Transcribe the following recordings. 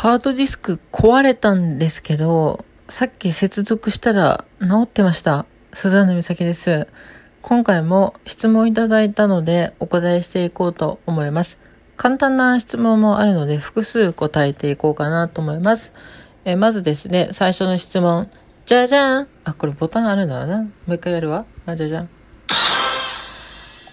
ハードディスク壊れたんですけど、さっき接続したら治ってました。スザンヌ美咲です。今回も質問いただいたのでお答えしていこうと思います。簡単な質問もあるので複数答えていこうかなと思います。えまずですね、最初の質問。じゃじゃんあ、これボタンあるんだろうな。もう一回やるわ。あ、じゃじゃん。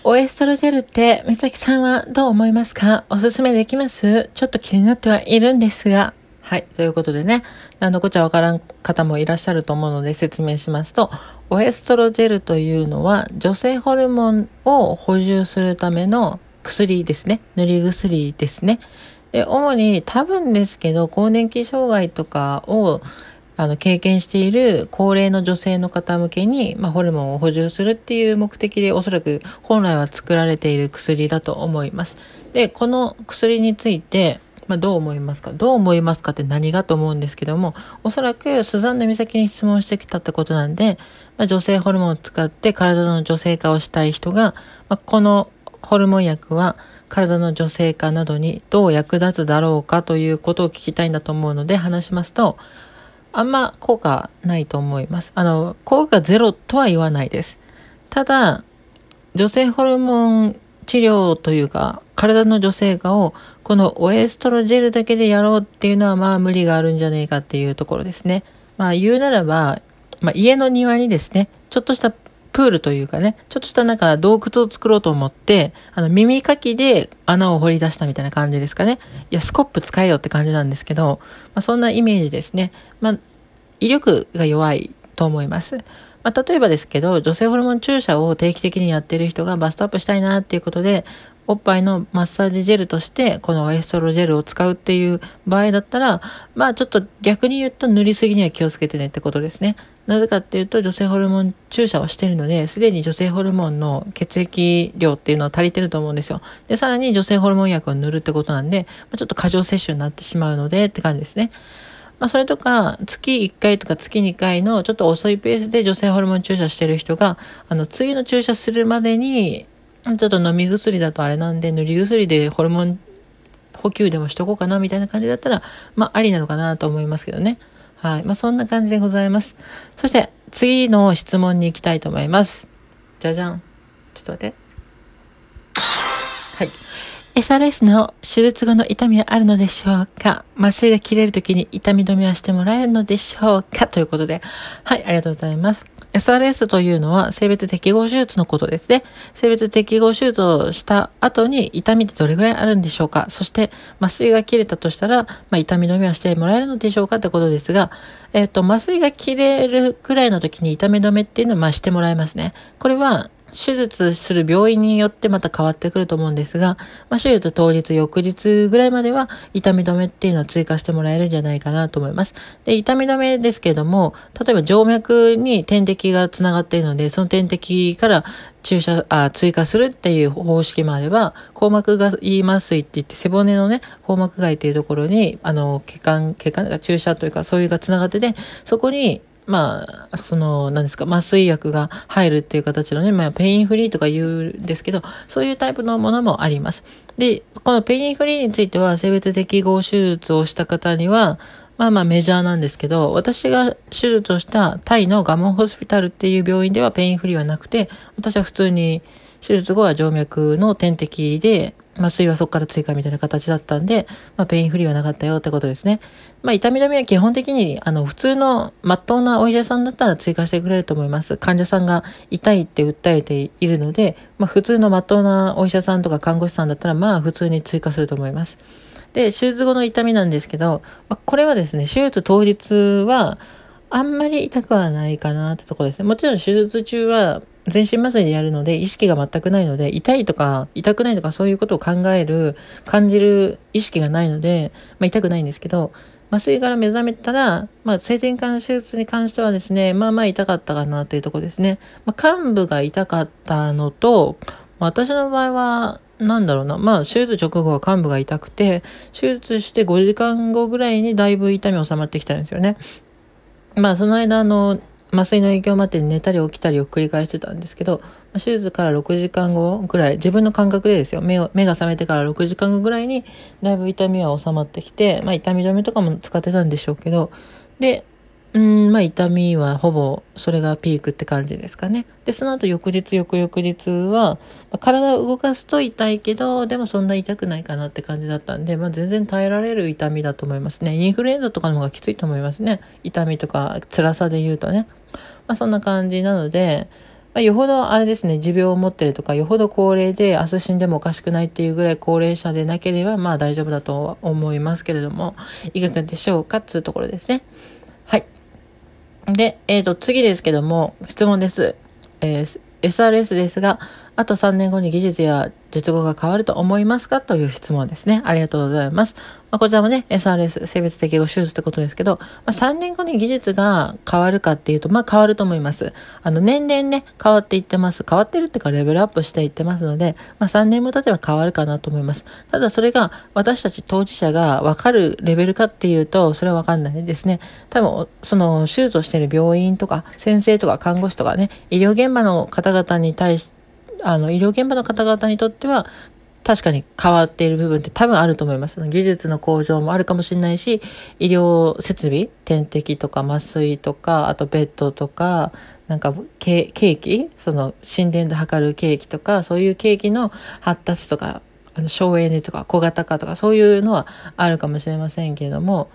オエストロジェルって、美咲さんはどう思いますか？おすすめできます？ちょっと気になってはいるんですが。はい。ということでね、何のこっちゃわからん方もいらっしゃると思うので説明しますと、オエストロジェルというのは女性ホルモンを補充するための薬ですね。塗り薬ですね。で、主に多分ですけど、更年期障害とかをあの、経験している高齢の女性の方向けに、まあ、ホルモンを補充するっていう目的で、おそらく本来は作られている薬だと思います。で、この薬について、まあ、どう思いますか？どう思いますかって何がと思うんですけども、おそらくスザンヌ美咲に質問してきたってことなんで、まあ、女性ホルモンを使って体の女性化をしたい人が、まあ、このホルモン薬は体の女性化などにどう役立つだろうかということを聞きたいんだと思うので話しますと、あんま効果ないと思います。あの、効果ゼロとは言わないです。ただ、女性ホルモン治療というか、体の女性化を、このオエストロジェルだけでやろうっていうのは、まあ無理があるんじゃねえかっていうところですね。まあ言うならば、まあ家の庭にですね、ちょっとしたプールというかね、ちょっとしたなんか洞窟を作ろうと思って、あの耳かきで穴を掘り出したみたいな感じですかね。いや、スコップ使えよって感じなんですけど、まあそんなイメージですね。まあ、威力が弱いと思います。まあ、例えばですけど、女性ホルモン注射を定期的にやってる人がバストアップしたいなっていうことで、おっぱいのマッサージジェルとして、このエストロジェルを使うっていう場合だったら、まあちょっと逆に言うと塗りすぎには気をつけてねってことですね。なぜかっていうと、女性ホルモン注射をしてるので、すでに女性ホルモンの血液量っていうのは足りてると思うんですよ。で、さらに女性ホルモン薬を塗るってことなんで、まあ、ちょっと過剰摂取になってしまうのでって感じですね。まあ、それとか、月1回とか月2回のちょっと遅いペースで女性ホルモン注射してる人が、あの、次の注射するまでに、ちょっと飲み薬だとあれなんで、塗り薬でホルモン補給でもしとこうかなみたいな感じだったら、まあ、ありなのかなと思いますけどね。はい。まあ、そんな感じでございます。そして、次の質問に行きたいと思います。じゃじゃん。ちょっと待って。はい。SRS の手術後の痛みはあるのでしょうか？麻酔が切れるときに痛み止めはしてもらえるのでしょうか？ということで。はい、ありがとうございます。SRS というのは性別適合手術のことですね。性別適合手術をした後に痛みってどれぐらいあるんでしょうか？そして麻酔が切れたとしたら、まあ、痛み止めはしてもらえるのでしょうかってことですが、えっ、ー、と、麻酔が切れるくらいの時に痛み止めっていうのはまあしてもらえますね。これは手術する病院によってまた変わってくると思うんですが、まあ、手術当日、翌日ぐらいまでは痛み止めっていうのは追加してもらえるんじゃないかなと思います。で、痛み止めですけども、例えば静脈に点滴が繋がっているので、その点滴から注射、あ、追加するっていう方式もあれば、硬膜が言いますいって言って、背骨のね、硬膜外っていうところに、あの、血管、血管が、注射というか、そういうが繋がってて、そこに、まあ、その、何ですか、麻酔薬が入るっていう形のね、まあ、ペインフリーとか言うんですけど、そういうタイプのものもあります。で、このペインフリーについては、性別適合手術をした方には、まあまあメジャーなんですけど、私が手術をしたタイのガモンホスピタルっていう病院ではペインフリーはなくて、私は普通に手術後は静脈の点滴で、麻酔はそこから追加みたいな形だったんで、まあ、ペインフリーはなかったよってことですね。まあ、痛み止めは基本的に、あの、普通の、まっとうなお医者さんだったら追加してくれると思います。患者さんが痛いって訴えているので、まあ、普通のまっとうなお医者さんとか看護師さんだったら、まあ、普通に追加すると思います。で、手術後の痛みなんですけど、まあ、これはですね、手術当日は、あんまり痛くはないかなってところですね。もちろん手術中は、全身麻酔でやるので意識が全くないので、痛いとか痛くないとかそういうことを考える、感じる意識がないので、まあ痛くないんですけど、麻酔から目覚めたら、まあ、性転換手術に関してはですね、まあまあ痛かったかなというとこですね。まあ、幹部が痛かったのと、私の場合は、なんだろうな。まあ、手術直後は幹部が痛くて、手術して5時間後ぐらいにだいぶ痛み収まってきたんですよね。まあ、その間、あの、麻酔の影響もあって寝たり起きたりを繰り返してたんですけど、手術から6時間後ぐらい、自分の感覚でですよ、目を、目が覚めてから6時間後ぐらいに、だいぶ痛みは収まってきて、まあ痛み止めとかも使ってたんでしょうけど、で、うん、まあ痛みはほぼそれがピークって感じですかね。で、その後翌日、翌々日は、まあ、体を動かすと痛いけど、でもそんな痛くないかなって感じだったんで、まあ全然耐えられる痛みだと思いますね。インフルエンザとかの方がきついと思いますね。痛みとか辛さで言うとね。まあそんな感じなので、まあ、よほどあれですね、持病を持ってるとか、よほど高齢で明日死んでもおかしくないっていうぐらい高齢者でなければ、まあ大丈夫だと思いますけれども、いかがでしょうかっていうところですね。はい。で、えっ、ー、と、次ですけども、質問です。えー、SRS ですが、あと3年後に技術や術後が変わると思いますか？という質問ですね。ありがとうございます。まあ、こちらもね、SRS、性別適合手術ってことですけど、まあ、3年後に技術が変わるかっていうと、まあ変わると思います。あの、年々ね、変わっていってます。変わってるっていうか、レベルアップしていってますので、まあ3年も経てば変わるかなと思います。ただそれが、私たち当事者がわかるレベルかっていうと、それはわかんないですね。多分、その、手術をしている病院とか、先生とか看護師とかね、医療現場の方々に対して、あの、医療現場の方々にとっては、確かに変わっている部分って多分あると思います。技術の向上もあるかもしれないし、医療設備、点滴とか麻酔とか、あとベッドとか、なんかケーキその心電で測るケーキとか、そういうケーキの発達とか、あの省エネとか小型化とかそういうのはあるかもしれませんけれども、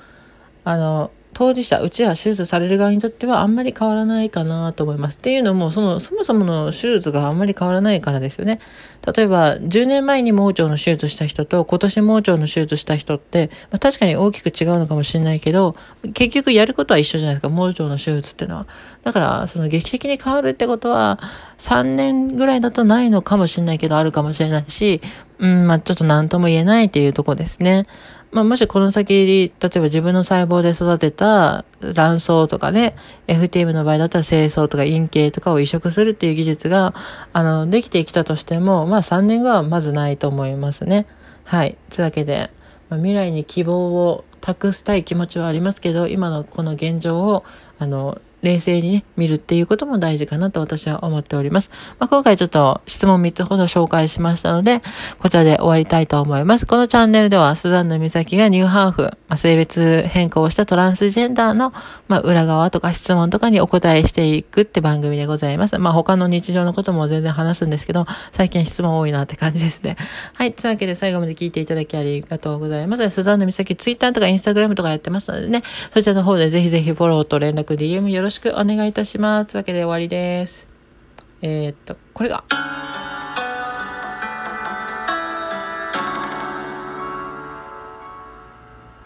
あの、当事者、うちは手術される側にとってはあんまり変わらないかなと思います。っていうのも、その、そもそもの手術があんまり変わらないからですよね。例えば、10年前に盲腸の手術した人と今年盲腸の手術した人って、まあ、確かに大きく違うのかもしれないけど、結局やることは一緒じゃないですか、盲腸の手術っていうのは。だから、その劇的に変わるってことは、3年ぐらいだとないのかもしれないけど、あるかもしれないし、うん、まあ、ちょっと何とも言えないっていうとこですね。まあ、もしこの先、例えば自分の細胞で育てた卵巣とかね、FTM の場合だったら精巣とか陰茎とかを移植するっていう技術が、あの、できてきたとしても、まあ3年後はまずないと思いますね。はい。というわけで、まあ、未来に希望を託したい気持ちはありますけど、今のこの現状を、あの、冷静にね、見るっていうことも大事かなと私は思っております。まあ、今回ちょっと質問3つほど紹介しましたので、こちらで終わりたいと思います。このチャンネルでは、スザンヌ美咲がニューハーフ、まあ、性別変更をしたトランスジェンダーの、まあ、裏側とか質問とかにお答えしていくって番組でございます。まあ、他の日常のことも全然話すんですけど、最近質問多いなって感じですね。はい。というわけで最後まで聞いていただきありがとうございます。スザンヌ美咲、ツイッターとかインスタグラムとかやってますのでね、そちらの方でぜひぜひフォローと連絡、DM よろしくしくお願いいたします。というわけで終わりです。えー、っと、これが。